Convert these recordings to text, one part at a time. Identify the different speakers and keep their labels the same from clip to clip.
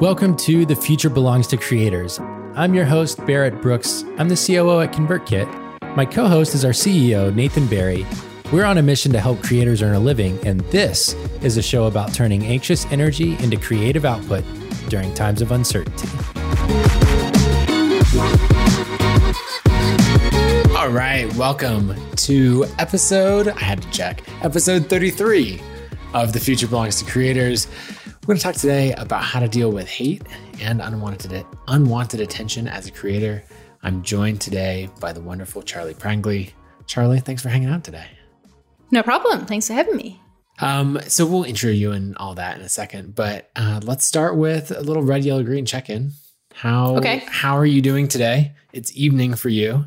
Speaker 1: Welcome to The Future Belongs to Creators. I'm your host, Barrett Brooks. I'm the COO at ConvertKit. My co host is our CEO, Nathan Barry. We're on a mission to help creators earn a living, and this is a show about turning anxious energy into creative output during times of uncertainty. All right, welcome to episode, I had to check, episode 33 of The Future Belongs to Creators. We're going to talk today about how to deal with hate and unwanted unwanted attention as a creator. I'm joined today by the wonderful Charli Prangley. Charli, thanks for hanging out today.
Speaker 2: No problem. Thanks for having me.
Speaker 1: Um, so we'll intro you and all that in a second, but uh, let's start with a little red, yellow, green check-in. How
Speaker 2: okay.
Speaker 1: how are you doing today? It's evening for you.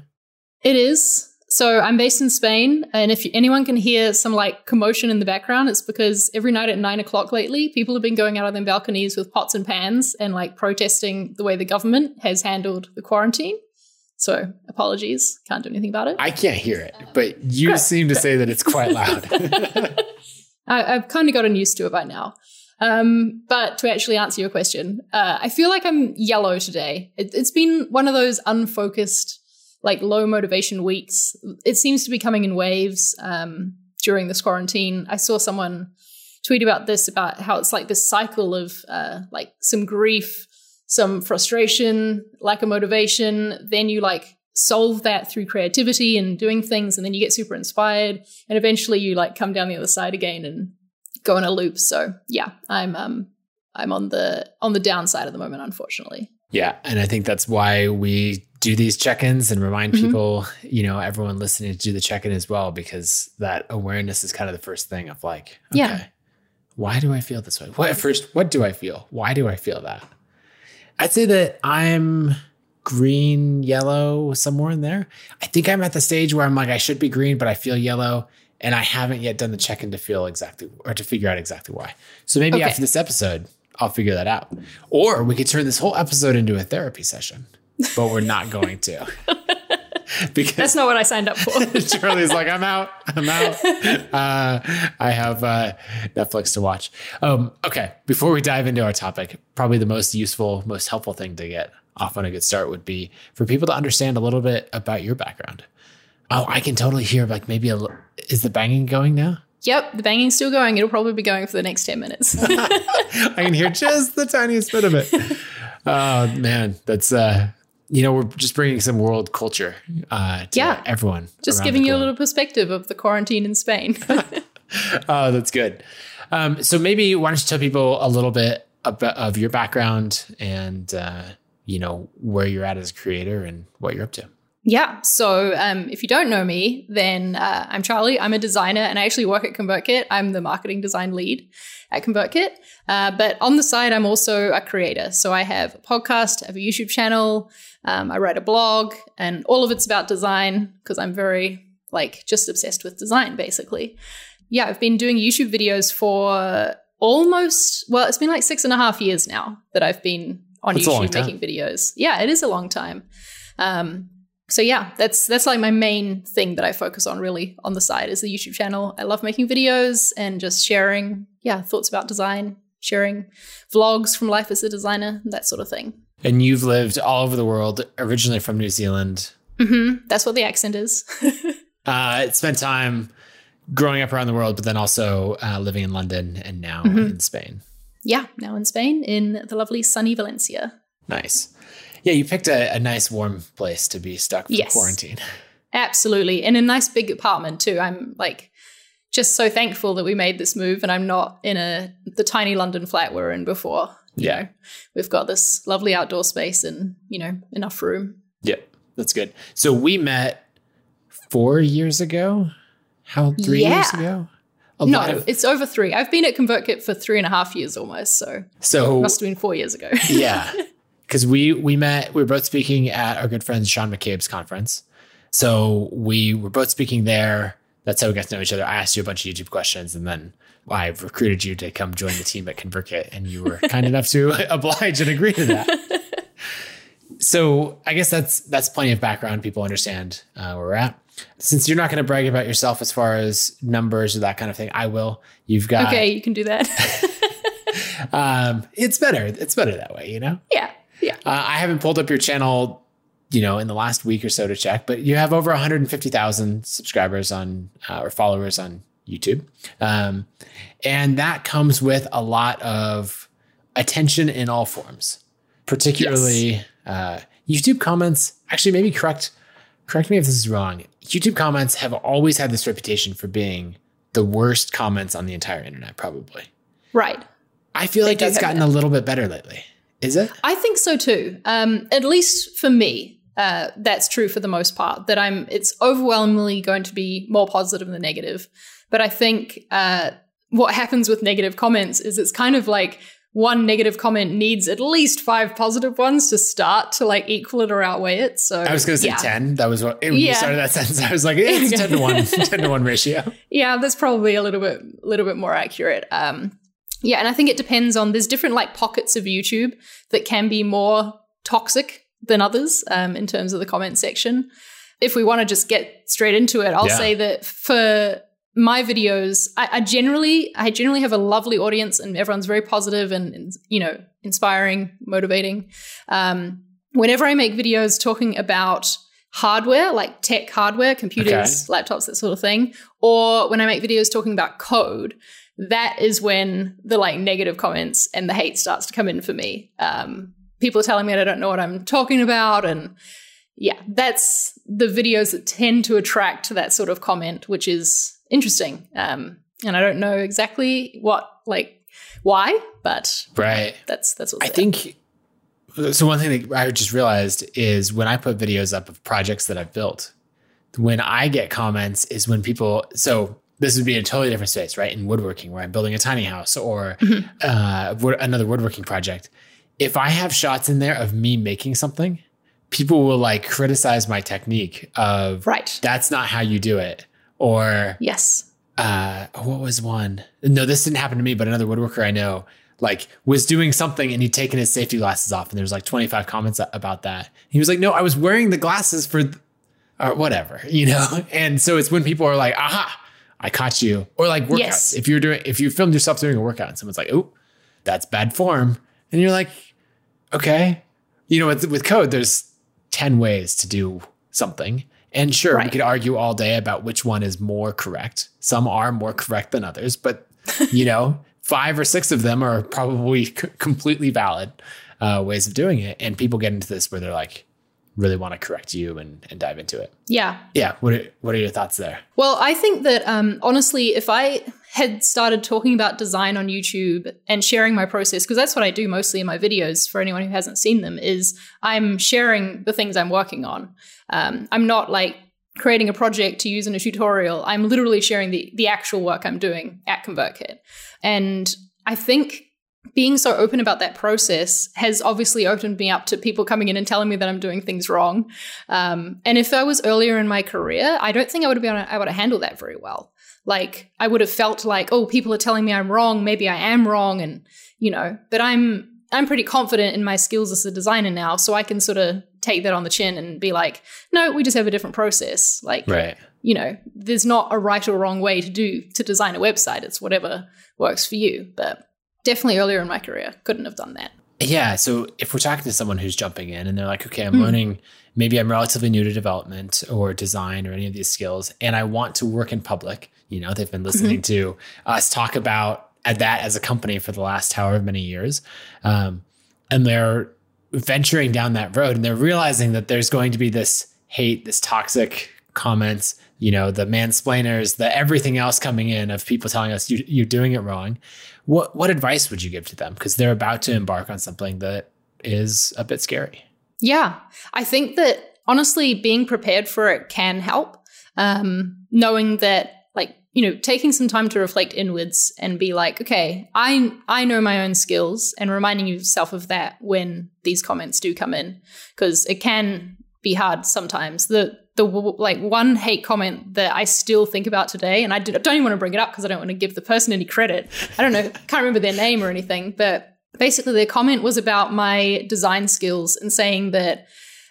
Speaker 2: It is. So I'm based in Spain, and if anyone can hear some like commotion in the background, it's because every night at nine o'clock lately, people have been going out on their balconies with pots and pans and like protesting the way the government has handled the quarantine. So apologies, can't do anything about it.
Speaker 1: I can't hear it, but you seem to say that it's quite loud.
Speaker 2: I, have kind of gotten used to it by now. Um, but to actually answer your question, uh, I feel like I'm yellow today. It, it's been one of those unfocused like low motivation weeks. It seems to be coming in waves um, during this quarantine. I saw someone tweet about this about how it's like this cycle of uh, like some grief, some frustration, lack of motivation. Then you like solve that through creativity and doing things, and then you get super inspired, and eventually you like come down the other side again and go in a loop. So yeah, I'm um I'm on the on the downside at the moment, unfortunately.
Speaker 1: Yeah, and I think that's why we do these check-ins and remind mm-hmm. people, you know, everyone listening to do the check-in as well, because that awareness is kind of the first thing of like, okay, yeah. why do I feel this way? What first, what do I feel? Why do I feel that? I'd say that I'm green, yellow, somewhere in there. I think I'm at the stage where I'm like, I should be green, but I feel yellow. And I haven't yet done the check-in to feel exactly or to figure out exactly why. So maybe okay. after this episode, I'll figure that out. Or we could turn this whole episode into a therapy session but we're not going to.
Speaker 2: because that's not what I signed up for.
Speaker 1: Charli's like, I'm out. I'm out. Uh, I have uh, Netflix to watch. Um, okay, before we dive into our topic, probably the most useful, most helpful thing to get off on a good start would be for people to understand a little bit about your background. Oh, I can totally hear like maybe a is the banging going now?
Speaker 2: Yep, the banging's still going. It'll probably be going for the next 10 minutes.
Speaker 1: I can hear just the tiniest bit of it. Oh man, that's uh you know, we're just bringing some world culture uh, to yeah. everyone.
Speaker 2: Just giving you a little perspective of the quarantine in Spain.
Speaker 1: oh, that's good. Um, so maybe why don't you tell people a little bit about, of your background and uh, you know where you're at as a creator and what you're up to.
Speaker 2: Yeah. So um, if you don't know me, then uh, I'm Charli. I'm a designer and I actually work at ConvertKit. I'm the marketing design lead at ConvertKit. Uh, but on the side, I'm also a creator. So I have a podcast, I have a YouTube channel, um, I write a blog, and all of it's about design because I'm very, like, just obsessed with design, basically. Yeah, I've been doing YouTube videos for almost, well, it's been like six and a half years now that I've been on That's YouTube making videos. Yeah, it is a long time. Um, so yeah, that's that's like my main thing that I focus on really on the side is the YouTube channel. I love making videos and just sharing, yeah, thoughts about design, sharing vlogs from life as a designer, that sort of thing.
Speaker 1: And you've lived all over the world, originally from New Zealand.
Speaker 2: Mm-hmm. That's what the accent is.
Speaker 1: uh, spent time growing up around the world, but then also uh, living in London and now mm-hmm. in Spain.
Speaker 2: Yeah, now in Spain, in the lovely sunny Valencia.
Speaker 1: Nice. Yeah, you picked a, a nice warm place to be stuck for yes. quarantine.
Speaker 2: Absolutely. And a nice big apartment too. I'm like just so thankful that we made this move and I'm not in a the tiny London flat we are in before. You yeah. Know, we've got this lovely outdoor space and, you know, enough room.
Speaker 1: Yeah, that's good. So we met four years ago. How three yeah. years ago?
Speaker 2: A no, of- it's over three. I've been at ConvertKit for three and a half years almost. So, so must have been four years ago.
Speaker 1: yeah, because we we met. We were both speaking at our good friend Sean McCabe's conference. So we were both speaking there that's how we got to know each other. I asked you a bunch of YouTube questions and then I recruited you to come join the team at ConvertKit and you were kind enough to oblige and agree to that. so I guess that's that's plenty of background. People understand uh, where we're at. Since you're not going to brag about yourself as far as numbers or that kind of thing, I will. You've got
Speaker 2: okay. You can do that.
Speaker 1: um, it's better. It's better that way, you know?
Speaker 2: Yeah. Yeah.
Speaker 1: Uh, I haven't pulled up your channel, you know, in the last week or so to check, but you have over 150,000 subscribers on uh, or followers on YouTube. Um, and that comes with a lot of attention in all forms, particularly yes. uh, YouTube comments. Actually, maybe correct correct me if this is wrong. YouTube comments have always had this reputation for being the worst comments on the entire internet, probably.
Speaker 2: Right.
Speaker 1: I feel they like it's gotten a little bit better lately. Is it?
Speaker 2: I think so too. Um, at least for me, uh, that's true for the most part. That I'm, it's overwhelmingly going to be more positive than negative. But I think uh, what happens with negative comments is it's kind of like one negative comment needs at least five positive ones to start to like equal it or outweigh it. So
Speaker 1: I was going to say yeah. 10. That was what, when yeah. you started that sentence, I was like, it's 10 to 1, 10 to 1 ratio.
Speaker 2: Yeah, that's probably a little bit, a little bit more accurate. Um, yeah, and I think it depends on, there's different like pockets of YouTube that can be more toxic than others um, in terms of the comment section. If we want to just get straight into it, I'll yeah. say that for my videos, I, I, generally, I generally have a lovely audience, and everyone's very positive and, and you know, inspiring, motivating. Um, whenever I make videos talking about hardware, like tech hardware, computers, okay. laptops, that sort of thing, or when I make videos talking about code, that is when the like negative comments and the hate starts to come in for me. Um, people are telling me I don't know what I'm talking about, and yeah, that's the videos that tend to attract that sort of comment, which is interesting. Um, and I don't know exactly what, like, why, but
Speaker 1: right.
Speaker 2: That's that's what
Speaker 1: I think. So one thing that I just realized is when I put videos up of projects that I've built, when I get comments is when people. So this would be a totally different space, right? In woodworking, where I'm building a tiny house or mm-hmm. uh, another woodworking project. If I have shots in there of me making something, people will like criticize my technique of
Speaker 2: right.
Speaker 1: That's not how you do it or
Speaker 2: yes.
Speaker 1: Uh, what was one? No, this didn't happen to me, but another woodworker I know like was doing something and he'd taken his safety glasses off and there was like 25 comments about that. He was like, no, I was wearing the glasses for th- or whatever, you know? And so it's when people are like, aha, I caught you. Or like workouts. Yes. If you're doing, if you filmed yourself doing a workout and someone's like, oh, that's bad form. And you're like, okay. You know, with, with code, there's 10 ways to do something. And sure, right. we could argue all day about which one is more correct. Some are more correct than others, but you know, five or six of them are probably c- completely valid uh, ways of doing it. And people get into this where they're like, really want to correct you and, and dive into it.
Speaker 2: Yeah.
Speaker 1: Yeah. What are, what are your thoughts there?
Speaker 2: Well, I think that um, honestly, if I had started talking about design on YouTube and sharing my process, because that's what I do mostly in my videos for anyone who hasn't seen them, is I'm sharing the things I'm working on. Um, I'm not like creating a project to use in a tutorial. I'm literally sharing the the actual work I'm doing at ConvertKit. And I think being so open about that process has obviously opened me up to people coming in and telling me that I'm doing things wrong. Um, and if I was earlier in my career, I don't think I would have been able to handle that very well. Like I would have felt like, oh, people are telling me I'm wrong. Maybe I am wrong, and you know. But I'm I'm pretty confident in my skills as a designer now, so I can sort of take that on the chin and be like, no, we just have a different process. Like,
Speaker 1: right.
Speaker 2: you know, there's not a right or wrong way to do to design a website. It's whatever works for you. But definitely earlier in my career, couldn't have done that.
Speaker 1: Yeah. So if we're talking to someone who's jumping in and they're like, okay, I'm mm. learning, maybe I'm relatively new to development or design or any of these skills, and I want to work in public. You know, they've been listening mm-hmm. to us talk about that as a company for the last however many years. Um, and they're venturing down that road and they're realizing that there's going to be this hate, this toxic comments, you know, the mansplainers, the everything else coming in of people telling us you, you're doing it wrong. What what advice would you give to them? Because they're about to embark on something that is a bit scary.
Speaker 2: Yeah, I think that honestly, being prepared for it can help. Um, knowing that like you know, taking some time to reflect inwards and be like, okay, I I know my own skills and reminding yourself of that when these comments do come in because it can be hard sometimes. The the like one hate comment that I still think about today, and I, don't even want to bring it up because I don't want to give the person any credit. I don't know, can't remember their name or anything, but basically their comment was about my design skills and saying that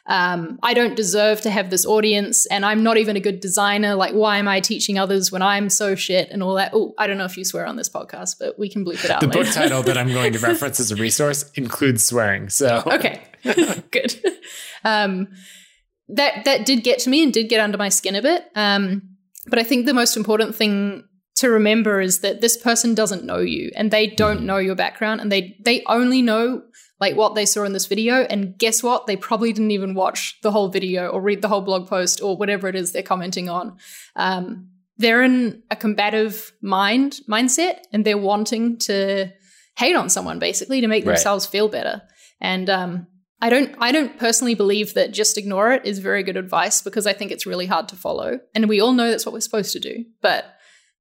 Speaker 2: um, I don't deserve to have this audience and I'm not even a good designer. Like, why am I teaching others when I'm so shit and all that? Oh, I don't know if you swear on this podcast, but we can bleep it out.
Speaker 1: The
Speaker 2: later.
Speaker 1: book title that I'm going to reference as a resource includes swearing. So,
Speaker 2: okay, good. Um, that, that did get to me and did get under my skin a bit. Um, but I think the most important thing to remember is that this person doesn't know you and they don't mm-hmm. know your background and they they only know like what they saw in this video. And guess what? They probably didn't even watch the whole video or read the whole blog post or whatever it is they're commenting on. Um, they're in a combative mind mindset and they're wanting to hate on someone basically to make right. themselves feel better. And um, I don't I don't personally believe that just ignore it is very good advice because I think it's really hard to follow. And we all know that's what we're supposed to do. But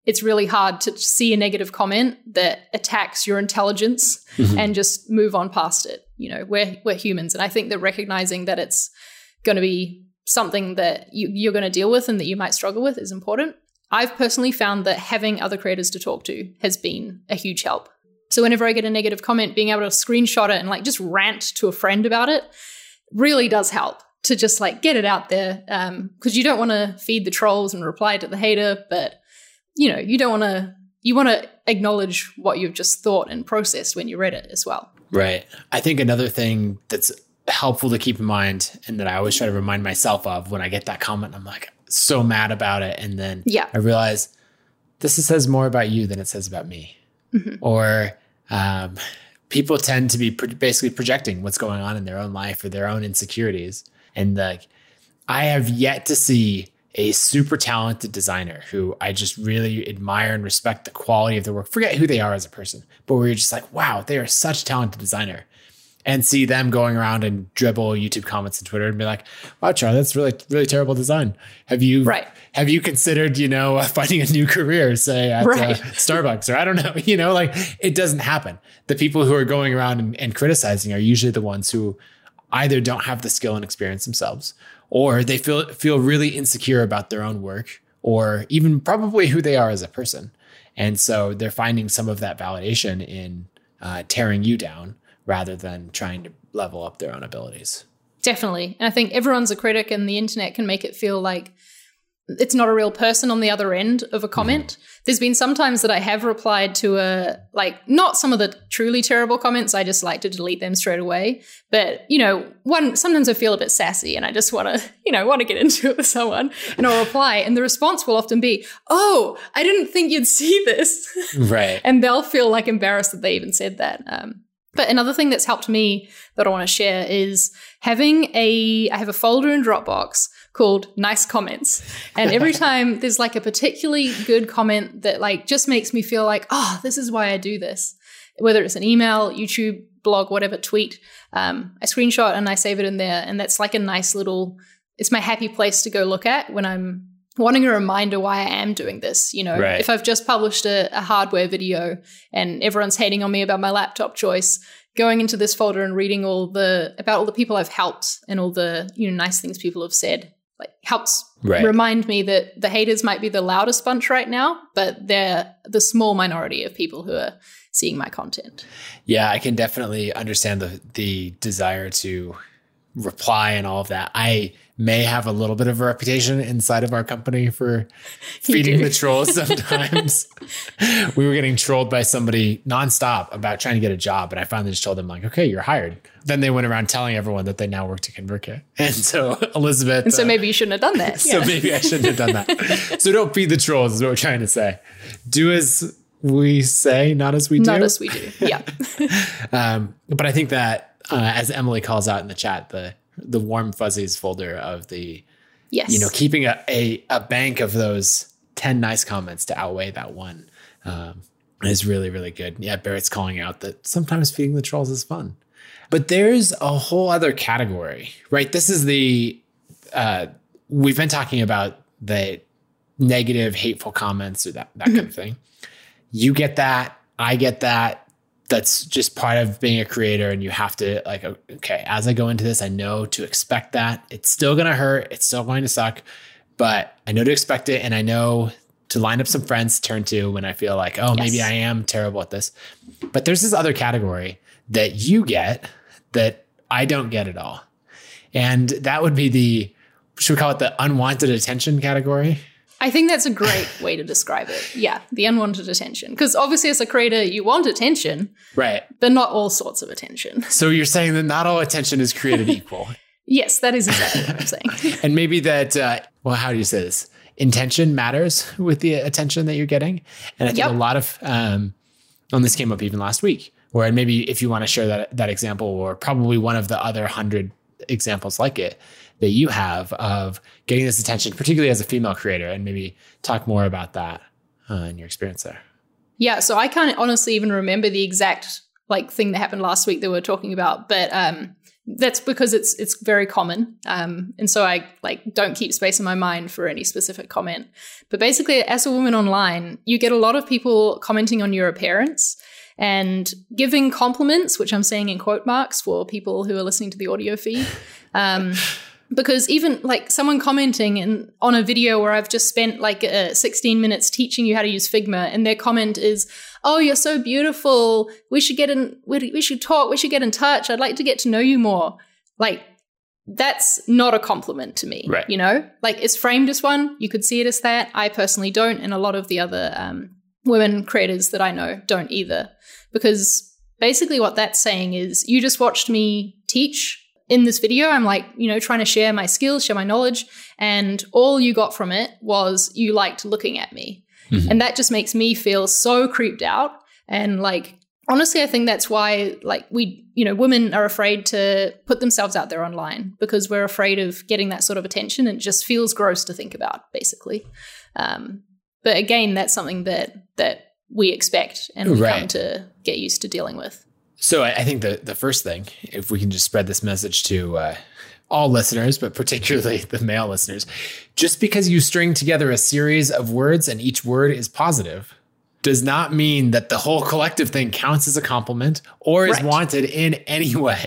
Speaker 2: it's really hard to see a negative comment that attacks your intelligence mm-hmm. and just move on past it. You know, we're we're humans, and I think that recognizing that it's going to be something that you, you're going to deal with and that you might struggle with is important. I've personally found that having other creators to talk to has been a huge help. So whenever I get a negative comment, being able to screenshot it and like just rant to a friend about it really does help to just like get it out there because um, you don't want to feed the trolls and reply to the hater, but you know, you don't want to, you want to acknowledge what you've just thought and processed when you read it as well.
Speaker 1: Right. I think another thing that's helpful to keep in mind and that I always try to remind myself of when I get that comment, I'm like so mad about it. And then
Speaker 2: yeah.
Speaker 1: I realize this says more about you than it says about me. Mm-hmm. Or um, people tend to be pro- basically projecting what's going on in their own life or their own insecurities. And like, I have yet to see a super talented designer who I just really admire and respect the quality of their work. Forget who they are as a person, but where you're just like, wow, they are such a talented designer. And see them going around and Dribbble YouTube comments and Twitter and be like, "Wow, Charli, that's really, really terrible design. Have you,
Speaker 2: right.
Speaker 1: have you considered, you know, finding a new career, say at uh, right. uh, Starbucks or I don't know, you know, like it doesn't happen. The people who are going around and, and criticizing are usually the ones who either don't have the skill and experience themselves or they feel feel really insecure about their own work or even probably who they are as a person. And so they're finding some of that validation in uh, tearing you down rather than trying to level up their own abilities.
Speaker 2: Definitely. And I think everyone's a critic, and the internet can make it feel like it's not a real person on the other end of a comment. Mm. There's been some times that I have replied to a like not some of the truly terrible comments. I just like to delete them straight away. But you know, one sometimes I feel a bit sassy and I just want to you know want to get into it with someone, and I'll reply, and the response will often be, "Oh, I didn't think you'd see this,"
Speaker 1: right?
Speaker 2: and they'll feel like embarrassed that they even said that. Um, but another thing that's helped me that I want to share is having a I have a folder in Dropbox called nice comments. And every time there's like a particularly good comment that like just makes me feel like, oh, this is why I do this. Whether it's an email, YouTube, blog, whatever, tweet, um, I screenshot and I save it in there. And that's like a nice little, it's my happy place to go look at when I'm wanting a reminder why I am doing this. You know, right. if I've just published a, a, hardware video and everyone's hating on me about my laptop choice, going into this folder and reading all the about all the people I've helped and all the you know nice things people have said like helps right. remind me that the haters might be the loudest bunch right now, but they're the small minority of people who are seeing my content.
Speaker 1: Yeah, I can definitely understand the the desire to reply and all of that. I may have a little bit of a reputation inside of our company for feeding the trolls sometimes. we were getting trolled by somebody nonstop about trying to get a job. And I finally just told them, like, okay, you're hired. Then they went around telling everyone that they now work to ConvertKit. And so Elizabeth.
Speaker 2: And so uh, maybe you shouldn't have done that.
Speaker 1: so yeah. maybe I shouldn't have done that. so don't feed the trolls, is what we're trying to say. Do as we say, not as we do.
Speaker 2: Not as we do. Yeah.
Speaker 1: um, but I think that, uh, as Emily calls out in the chat, the the warm fuzzies folder of the
Speaker 2: yes
Speaker 1: you know keeping a, a, a bank of those 10 nice comments to outweigh that one um, is really really good. Yeah barrett's calling out that sometimes feeding the trolls is fun. But there's a whole other category right? This is the uh, we've been talking about the negative hateful comments or that, that kind of thing. You get that i get that that's just part of being a creator and you have to like okay as i go into this i know to expect that it's still going to hurt it's still going to suck but i know to expect it and i know to line up some friends to turn to when i feel like oh yes. maybe i am terrible at this but there's this other category that you get that i don't get at all And that would be the, should we call it the unwanted attention category?
Speaker 2: I think that's a great way to describe it. Yeah, the unwanted attention. Because obviously, as a creator, you want attention,
Speaker 1: right?
Speaker 2: But not all sorts of attention.
Speaker 1: So you're saying that not all attention is created equal.
Speaker 2: yes, that is exactly what I'm saying.
Speaker 1: and maybe that. Uh, well, how do you say this? Intention matters with the attention that you're getting, and I think yep. a lot of. Um, and this came up even last week, where maybe if you want to share that that example, or probably one of the other hundred examples like it, that you have of getting this attention, particularly as a female creator, and maybe talk more about that uh, in your experience there.
Speaker 2: Yeah, so I can't honestly even remember the exact like thing that happened last week that we are talking about, but um, that's because it's it's very common, um, and so I like don't keep space in my mind for any specific comment. But basically, as a woman online, you get a lot of people commenting on your appearance and giving compliments, which I'm saying in quote marks for people who are listening to the audio feed. Um, because even like someone commenting in, on a video where I've just spent like uh, 16 minutes teaching you how to use Figma, and their comment is, "Oh, you're so beautiful. We should get in. We should talk. We should get in touch. I'd like to get to know you more." Like that's not a compliment to me.
Speaker 1: Right.
Speaker 2: You know, like it's framed as one. You could see it as that. I personally don't, and a lot of the other um, women creators that I know don't either, because basically what that's saying is you just watched me teach in this video, I'm like, you know, trying to share my skills, share my knowledge. And all you got from it was you liked looking at me. Mm-hmm. And that just makes me feel so creeped out. And like, honestly, I think that's why, like, we, you know, women are afraid to put themselves out there online because we're afraid of getting that sort of attention. And it just feels gross to think about, basically. Um, but again, that's something that, that, we expect and we right. come to get used to dealing with.
Speaker 1: So I, think the the first thing, if we can just spread this message to uh, all listeners, but particularly the male listeners, just because you string together a series of words and each word is positive, does not mean that the whole collective thing counts as a compliment or is right. wanted in any way.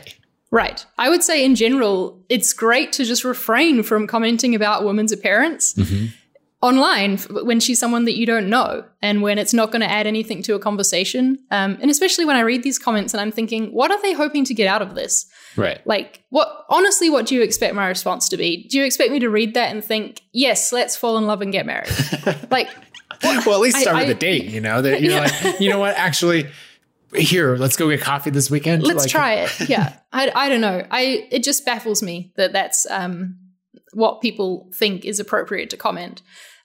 Speaker 2: Right. I would say in general, it's great to just refrain from commenting about women's appearance. Mm-hmm online when she's someone that you don't know and when it's not going to add anything to a conversation. Um, and especially when I read these comments and I'm thinking, what are they hoping to get out of this?
Speaker 1: Right.
Speaker 2: Like, what, honestly, what do you expect my response to be? Do you expect me to read that and think, yes, let's fall in love and get married? like,
Speaker 1: well, at least start I, with a date, you know, that you're yeah. like, you know what, actually, here, let's go get coffee this weekend.
Speaker 2: Let's
Speaker 1: like,
Speaker 2: try it. Yeah. I, I don't know. I, it just baffles me that that's, um, what people think is appropriate to comment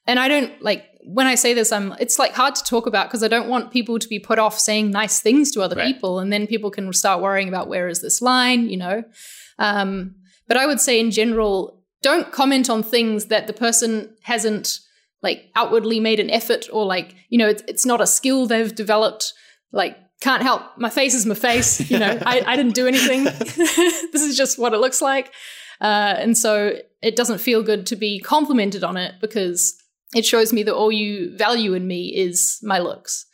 Speaker 2: and I don't like when I say this, I'm it's like hard to talk about because I don't want people to be put off saying nice things to other right. people, and then people can start worrying about where is this line, you know. Um, but I would say in general, don't comment on things that the person hasn't like outwardly made an effort or like you know it's, it's not a skill they've developed. Like can't help my face is my face, you know. I, I didn't do anything. this is just what it looks like. Uh, and so it doesn't feel good to be complimented on it because it shows me that all you value in me is my looks.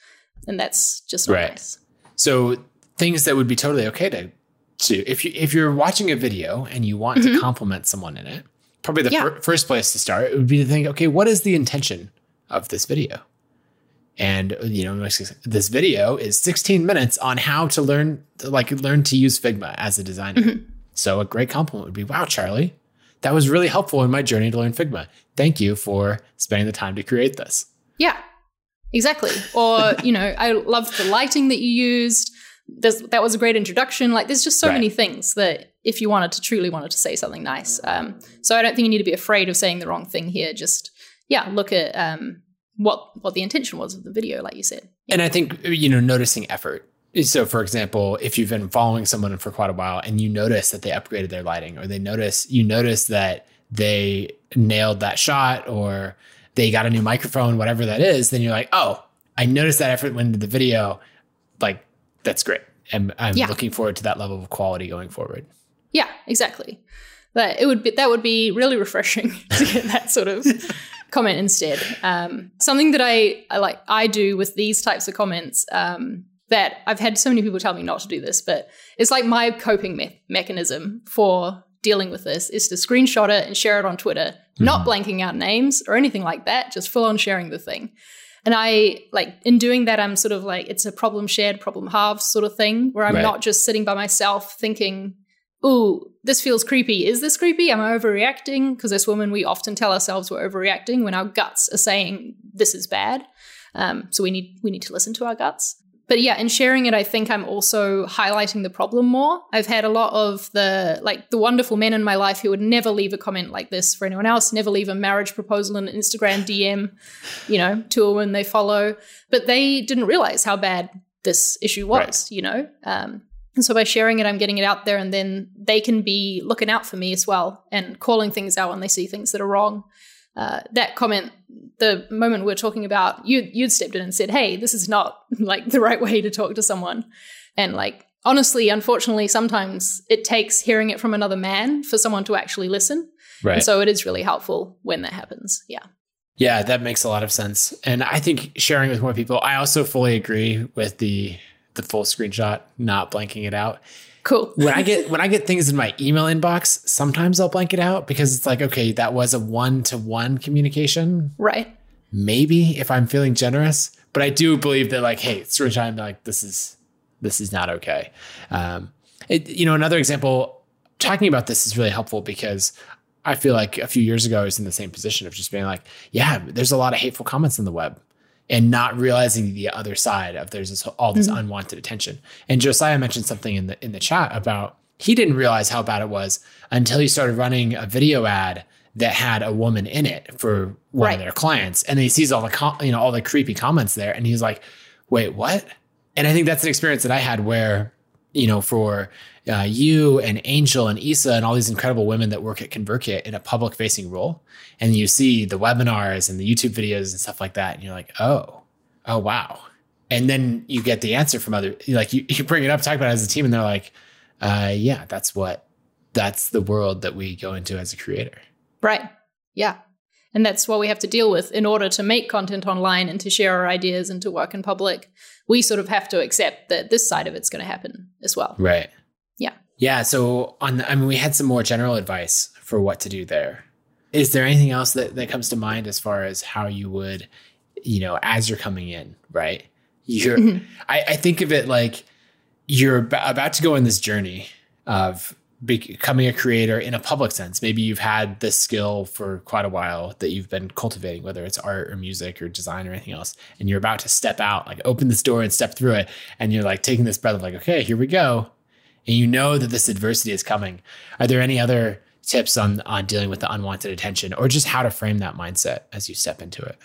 Speaker 2: And that's just not right. nice.
Speaker 1: So things that would be totally okay to to if you if you're watching a video and you want mm-hmm. to compliment someone in it, probably the yeah. fir- first place to start would be to think, okay, what is the intention of this video? And you know, this video is 16 minutes on how to learn like learn to use Figma as a designer. Mm-hmm. So a great compliment would be, "Wow, Charli, that was really helpful in my journey to learn Figma. Thank you for spending the time to create this.
Speaker 2: Yeah, exactly. Or, you know, I loved the lighting that you used. There's, that was a great introduction. Like, there's just so right. many things that if you wanted to truly wanted to say something nice. Um, so I don't think you need to be afraid of saying the wrong thing here. Just, yeah, look at um, what what the intention was of the video, like you said.
Speaker 1: Yeah. And I think you know, noticing effort so, for example, if you've been following someone for quite a while and you notice that they upgraded their lighting, or they notice you notice that they nailed that shot, or they got a new microphone, whatever that is, then you're like, oh, I noticed that effort went into the video. Like, that's great. And I'm yeah. looking forward to that level of quality going forward.
Speaker 2: Yeah, exactly. That it would be that would be really refreshing to get that sort of comment instead. Um, something that I, I like I do with these types of comments. Um, that I've had so many people tell me not to do this, but it's like my coping me- mechanism for dealing with this is to screenshot it and share it on Twitter, mm-hmm. not blanking out names or anything like that, just full on sharing the thing. And I like in doing that, I'm sort of like it's a problem shared, problem halved sort of thing where I'm right. not just sitting by myself thinking, ooh, this feels creepy. Is this creepy? Am I overreacting? Because as women, we often tell ourselves we're overreacting when our guts are saying this is bad. Um, so we need we need to listen to our guts. But yeah, in sharing it, I think I'm also highlighting the problem more. I've had a lot of the like the wonderful men in my life who would never leave a comment like this for anyone else, never leave a marriage proposal in an Instagram DM, you know, to a woman they follow. But they didn't realize how bad this issue was, right. you know. Um, and so by sharing it, I'm getting it out there, and then they can be looking out for me as well and calling things out when they see things that are wrong. Uh, that comment, the moment we are talking about, you you'd stepped in and said, "Hey, this is not like the right way to talk to someone," and like honestly, unfortunately, sometimes it takes hearing it from another man for someone to actually listen. Right. And so it is really helpful when that happens. Yeah.
Speaker 1: Yeah, that makes a lot of sense. And I think sharing with more people, I also fully agree with the the full screenshot, not blanking it out.
Speaker 2: Cool.
Speaker 1: when I get when I get things in my email inbox, sometimes I'll blank it out because it's like, okay, that was a one to one communication.
Speaker 2: Right.
Speaker 1: Maybe if I'm feeling generous, but I do believe that like, hey, screenshot, like this is this is not okay. Um, it, you know, another example talking about this is really helpful because I feel like a few years ago I was in the same position of just being like, yeah, there's a lot of hateful comments on the web and not realizing the other side of there's this, all this mm-hmm. unwanted attention. And Josiah mentioned something in the in the chat about he didn't realize how bad it was until he started running a video ad that had a woman in it for one right. of their clients, and then he sees all the com- you know all the creepy comments there, and he's like, "Wait, what?" And I think that's an experience that I had where you know for uh, you and Angel and Isa and all these incredible women that work at ConvertKit in a public facing role. And you see the webinars and the YouTube videos and stuff like that. And you're like, oh, oh, wow. And then you get the answer from other, like you, you bring it up, talk about it as a team, and they're like, uh, yeah, that's what, that's the world that we go into as a creator.
Speaker 2: Right. Yeah. And that's what we have to deal with in order to make content online and to share our ideas and to work in public. We sort of have to accept that this side of it's going to happen as well.
Speaker 1: Right.
Speaker 2: Yeah.
Speaker 1: So on, I mean, we had some more general advice for what to do there. Is there anything else that, that comes to mind as far as how you would, you know, as you're coming in, right? You're, mm-hmm. I, I think of it like you're about to go on this journey of becoming a creator in a public sense. Maybe you've had this skill for quite a while that you've been cultivating, whether it's art or music or design or anything else, and you're about to step out, like open this door and step through it, and you're like taking this breath of like, okay, here we go and you know that this adversity is coming. Are there any other tips on on dealing with the unwanted attention or just how to frame that mindset as you step into it?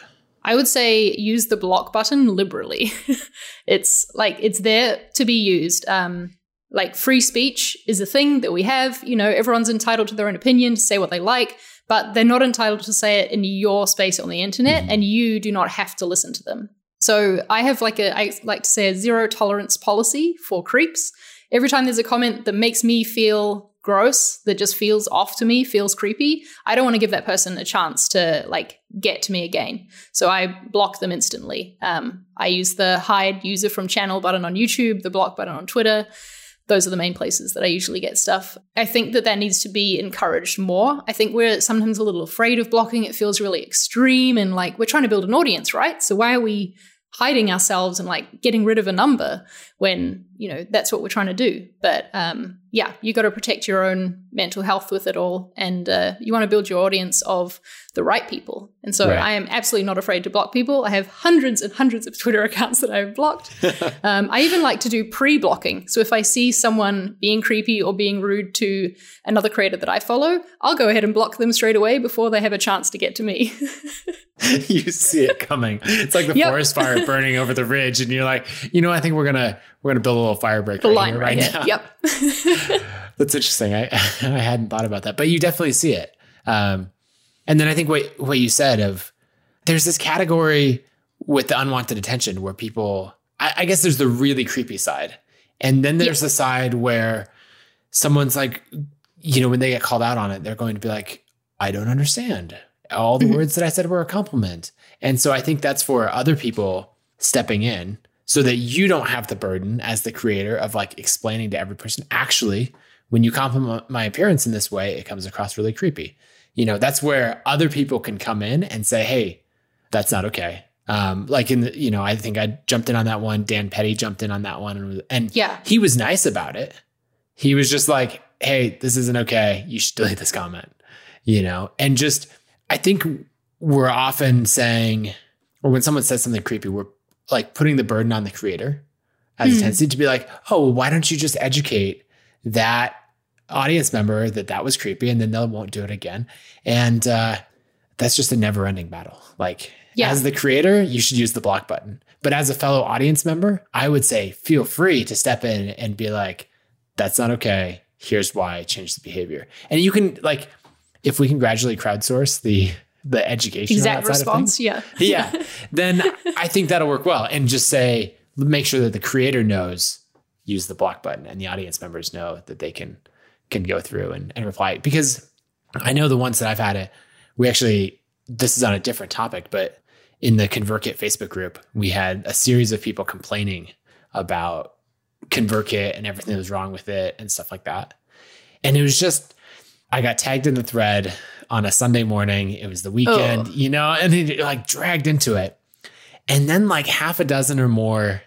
Speaker 2: I would say use the block button liberally. it's like it's there to be used. Um, like free speech is a thing that we have. You know, everyone's entitled to their own opinion to say what they like, but they're not entitled to say it in your space on the internet, mm-hmm. and you do not have to listen to them. So I have like a I like to say a zero tolerance policy for creeps every time there's a comment that makes me feel gross, that just feels off to me, feels creepy, I don't want to give that person a chance to like get to me again. So I block them instantly. Um, I use the hide user from channel button on YouTube, the block button on Twitter. Those are the main places that I usually get stuff. I think that that needs to be encouraged more. I think we're sometimes a little afraid of blocking. It feels really extreme and like we're trying to build an audience, right? So why are we hiding ourselves and like getting rid of a number when you know that's what we're trying to do. But um, yeah you got to protect your own mental health with it all and uh, you want to build your audience of the right people. And so right. i am absolutely not afraid to block people. I have hundreds and hundreds of twitter accounts that i've blocked. Um, i even like to do pre-blocking. So if i see someone being creepy or being rude to another creator that i follow i'll go ahead and block them straight away before they have a chance to get to me
Speaker 1: you see it coming it's like the yep. forest fire burning over the ridge and you're like you know i think we're gonna we're gonna build a little fire break
Speaker 2: the right line right, right now. Yep.
Speaker 1: That's interesting. I I hadn't thought about that, but you definitely see it. Um, and then I think what what you said of there's this category with the unwanted attention where people I, I guess there's the really creepy side, and then there's yep. the side where someone's like, you know, when they get called out on it, they're going to be like, I don't understand. All the mm-hmm. words that I said were a compliment. And so I think that's for other people stepping in so that you don't have the burden as the creator of like explaining to every person actually when you compliment my appearance in this way it comes across really creepy you know that's where other people can come in and say hey that's not okay um, like in the, you know i think i jumped in on that one dan petty jumped in on that one and, and
Speaker 2: yeah
Speaker 1: he was nice about it he was just like hey, this isn't okay. You should delete this comment, you know? And just, I think we're often saying, or when someone says something creepy, we're like putting the burden on the creator as mm. a hmm. tendency to be like, oh, well, why don't you just educate that audience member that that was creepy and then they won't do it again. And uh, that's just a never ending battle. Like, yeah. as the creator, you should use the block button. But as a fellow audience member, I would say feel free to step in and be like, that's not okay. Here's why I changed the behavior. And you can like, if we can gradually crowdsource the the education
Speaker 2: exact response, yeah,
Speaker 1: yeah, then I think that'll work well. And just say, make sure that the creator knows use the block button, and the audience members know that they can can go through and, and reply because I know the ones that I've had it. We actually this is on a different topic, but in the ConvertKit Facebook group, we had a series of people complaining about ConvertKit and everything that was wrong with it and stuff like that. And it was just, I got tagged in the thread on a Sunday morning. It was the weekend, oh. you know, and it like dragged into it. And then like half a dozen or more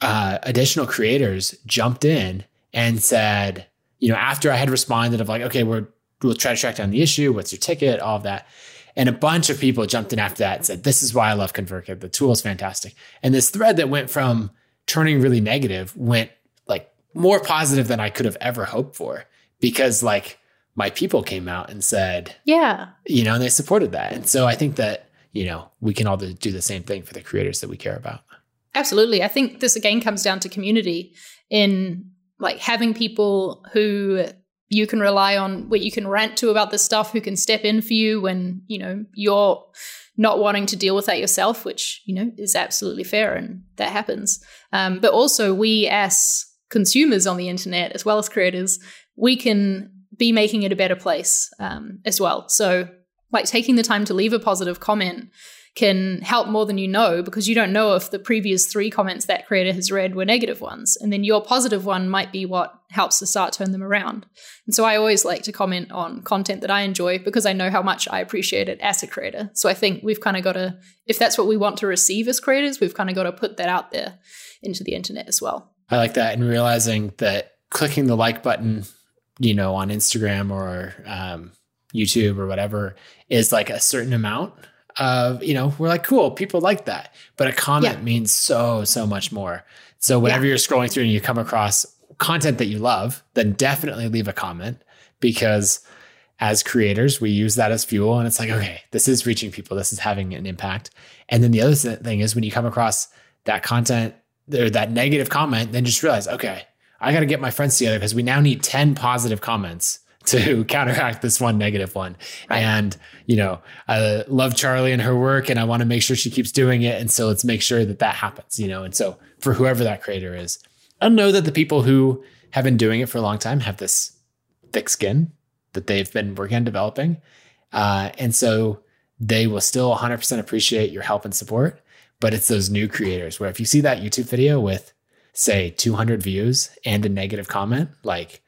Speaker 1: uh, additional creators jumped in and said, you know, after I had responded of like, okay, we're, we'll try to track down the issue. What's your ticket? All of that. And a bunch of people jumped in after that and said, This is why I love ConvertKit. The tool is fantastic. And this thread that went from turning really negative went like more positive than I could have ever hoped for because like my people came out and said,
Speaker 2: Yeah,
Speaker 1: you know, and they supported that. And so I think that, you know, we can all do the same thing for the creators that we care about.
Speaker 2: Absolutely. I think this again comes down to community in like having people who you can rely on what you can rant to about this stuff who can step in for you when you know you're not wanting to deal with that yourself which you know is absolutely fair and that happens um, but also we as consumers on the internet as well as creators we can be making it a better place um, as well so like taking the time to leave a positive comment can help more than you know because you don't know if the previous three comments that creator has read were negative ones. And then your positive one might be what helps to start turn them around. And so I always like to comment on content that I enjoy because I know how much I appreciate it as a creator. So I think we've kind of got to, if that's what we want to receive as creators, we've kind of got to put that out there into the internet as well.
Speaker 1: I like that. And realizing that clicking the like button, you know, on Instagram or um, YouTube or whatever is like a certain amount of, you know, we're like, cool, people like that. But a comment yeah. means so, so much more. So whenever yeah. you're scrolling through and you come across content that you love, then definitely leave a comment because as creators, we use that as fuel. And it's like, okay, this is reaching people, this is having an impact. And then the other thing is when you come across that content or that negative comment, then just realize, okay, I got to get my friends together because we now need 10 positive comments to counteract this one negative one. Right. And, you know, I love Charli and her work and I want to make sure she keeps doing it. And so let's make sure that that happens, you know? And so for whoever that creator is, I know that the people who have been doing it for a long time have this thick skin that they've been working on developing. Uh, and so they will still 100% appreciate your help and support. But it's those new creators where if you see that YouTube video with, say, 200 views and a negative comment, like,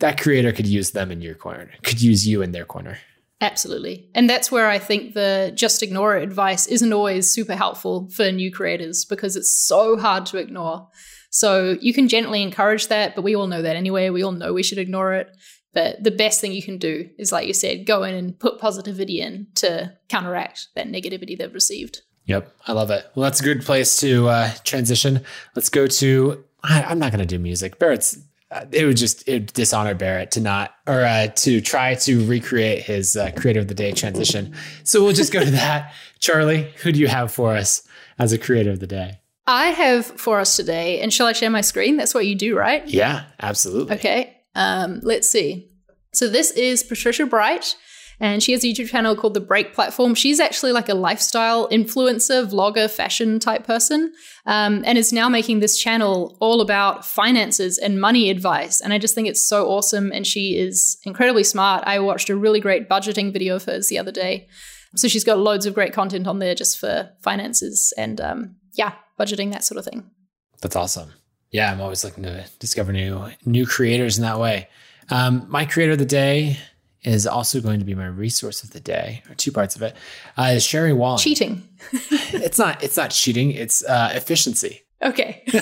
Speaker 1: that creator could use them in your corner, could use you in their corner.
Speaker 2: Absolutely. And that's where I think the just ignore it advice isn't always super helpful for new creators because it's so hard to ignore. So you can gently encourage that, but we all know that anyway. We all know we should ignore it. But the best thing you can do is, like you said, go in and put positivity in to counteract that negativity they've received.
Speaker 1: Yep, I love it. Well, that's a good place to uh, transition. Let's go to. I, am not going to do music. Barrett's uh, it would just it would dishonor Barrett to not or uh, to try to recreate his uh, creator of the day transition. So we'll just go to that. Charli, who do you have for us as a creator of the day?
Speaker 2: I have for us today, and shall I share my screen? That's what you do, right?
Speaker 1: Yeah, absolutely.
Speaker 2: Okay. Um, let's see. So this is Patricia Bright and she has a YouTube channel called The Break Platform. She's actually like a lifestyle influencer, vlogger, fashion type person, um, and is now making this channel all about finances and money advice. And I just think it's so awesome. And she is incredibly smart. I watched a really great budgeting video of hers the other day. So she's got loads of great content on there just for finances and um, yeah, budgeting that sort of thing.
Speaker 1: That's awesome. Yeah, I'm always looking to discover new new creators in that way. Um, my creator of the day is also going to be my resource of the day, or two parts of it. Uh, is Sherry Walling.
Speaker 2: Cheating.
Speaker 1: it's not. It's not cheating. It's uh, efficiency.
Speaker 2: Okay.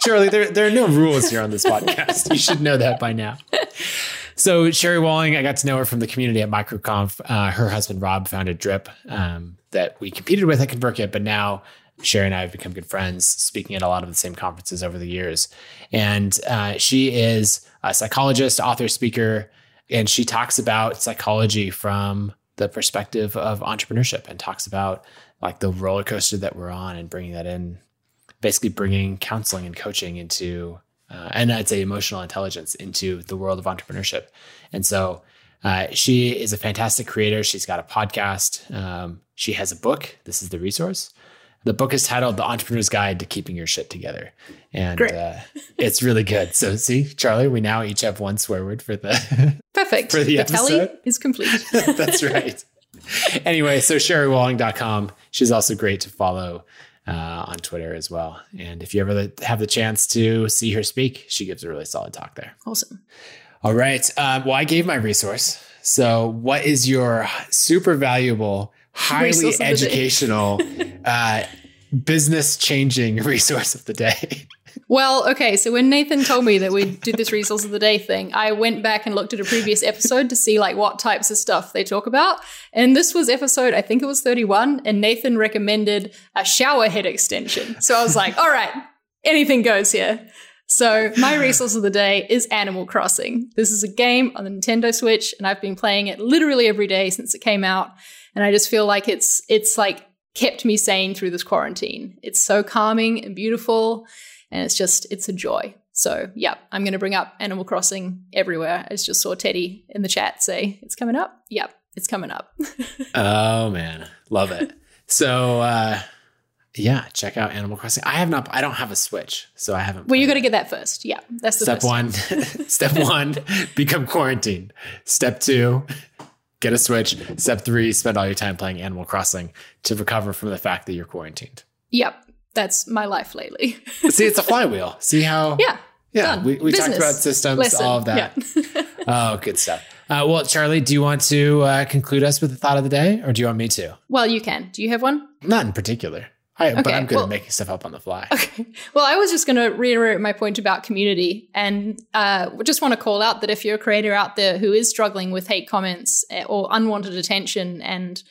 Speaker 1: Charli, there there are no rules here on this podcast. You should know that by now. So Sherry Walling, I got to know her from the community at MicroConf. Uh, her husband Rob founded Drip um, that we competed with at ConvertKit, but now Sherry and I have become good friends, speaking at a lot of the same conferences over the years. And uh, she is a psychologist, author, speaker, and she talks about psychology from the perspective of entrepreneurship and talks about like the roller coaster that we're on and bringing that in, basically bringing counseling and coaching into, uh, and I'd say emotional intelligence into the world of entrepreneurship. And so uh, she is a fantastic creator. She's got a podcast. Um, she has a book. This is the resource. The book is titled The Entrepreneur's Guide to Keeping Your Shit Together. And uh, it's really good. So, see, Charli, we now each have one swear word for the
Speaker 2: perfect for the, the episode. tally is complete.
Speaker 1: That's right. anyway, so sherrywalling.com. She's also great to follow uh, on Twitter as well. And if you ever have the chance to see her speak, she gives a really solid talk there.
Speaker 2: Awesome.
Speaker 1: All right. Uh, well, I gave my resource. So, what is your super valuable, highly educational, uh, business changing resource of the day?
Speaker 2: Well, okay. So when Nathan told me that we did this resource of the day thing, I went back and looked at a previous episode to see like what types of stuff they talk about. And this was episode, I think it was 31, and Nathan recommended a shower head extension. So I was like, all right, anything goes here. So my resource of the day is Animal Crossing. This is a game on the Nintendo Switch, and I've been playing it literally every day since it came out. And I just feel like it's it's like kept me sane through this quarantine. It's so calming and beautiful and it's just it's a joy. So yeah, I'm going to bring up Animal Crossing everywhere. I just saw Teddy in the chat say it's coming up. Yep, it's coming up.
Speaker 1: oh man, love it. So uh, yeah, check out Animal Crossing. I have not. I don't have a Switch, so I haven't.
Speaker 2: Well, you got to get that first. Yeah, that's the
Speaker 1: step one. step one: become quarantined. Step two: get a Switch. Step three: spend all your time playing Animal Crossing to recover from the fact that you're quarantined.
Speaker 2: Yep, that's my life lately.
Speaker 1: See, it's a flywheel. See how?
Speaker 2: Yeah.
Speaker 1: Yeah. Done. We, we talked about systems, Lesson. all of that. Yeah. oh, good stuff. Uh, well, Charli, do you want to uh, conclude us with the thought of the day or do you want me to?
Speaker 2: Well, you can. Do you have one?
Speaker 1: Not in particular. I, okay, but I'm good well, at making stuff up on the fly.
Speaker 2: Okay. Well, I was just going to reiterate my point about community and uh, just want to call out that if you're a creator out there who is struggling with hate comments eh, or unwanted attention, and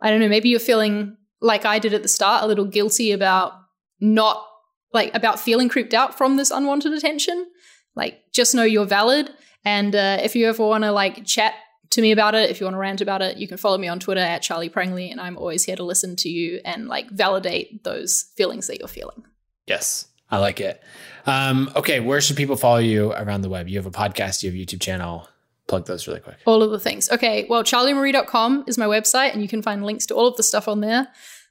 Speaker 2: I don't know, maybe you're feeling like I did at the start, a little guilty about not like about feeling creeped out from this unwanted attention. Like, just know you're valid. And uh, if you ever want to like chat to me about it, if you want to rant about it, you can follow me on Twitter at Charli Prangley, and I'm always here to listen to you and like validate those feelings that you're feeling.
Speaker 1: Yes, I like it. Um, okay, where should people follow you around the web? You have a podcast, you have a YouTube channel. Plug those really quick.
Speaker 2: All of the things. Okay, well, charlimarie.com is my website, and you can find links to all of the stuff on there.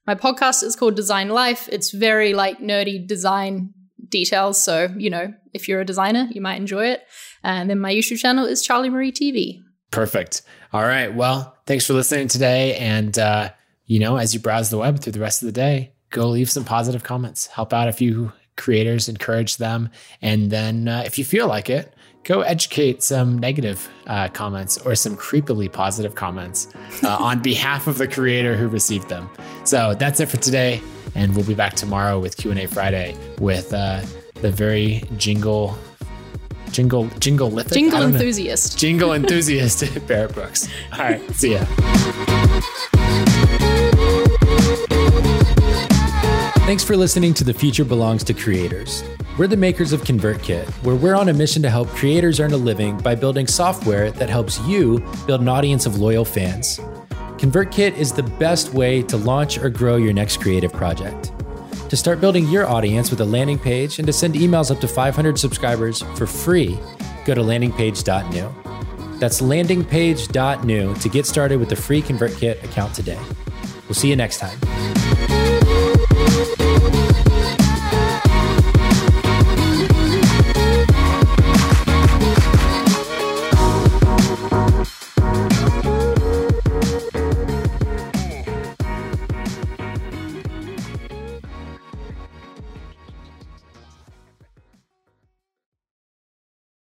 Speaker 2: My podcast is called Design Life. It's very like nerdy design details. So, you know, if you're a designer, you might enjoy it. And then my YouTube channel is Charli Marie TV.
Speaker 1: Perfect. All right. Well, thanks for listening today. And, uh, you know, as you browse the web through the rest of the day, go leave some positive comments, help out a few creators, encourage them. And then uh, if you feel like it, go educate some negative uh, comments or some creepily positive comments uh, on behalf of the creator who received them. So that's it for today, and we'll be back tomorrow with Q and A Friday with uh, the very jingle. Jingle, jingle lithic?
Speaker 2: Jingle enthusiast.
Speaker 1: Know. Jingle enthusiast, Barrett Brooks. All right, see ya. Thanks for listening to The Future Belongs to Creators. We're the makers of ConvertKit, where we're on a mission to help creators earn a living by building software that helps you build an audience of loyal fans. ConvertKit is the best way to launch or grow your next creative project. To start building your audience with a landing page and to send emails up to 500 subscribers for free, go to landingpage.new. That's landingpage.new to get started with the free ConvertKit account today. We'll see you next time.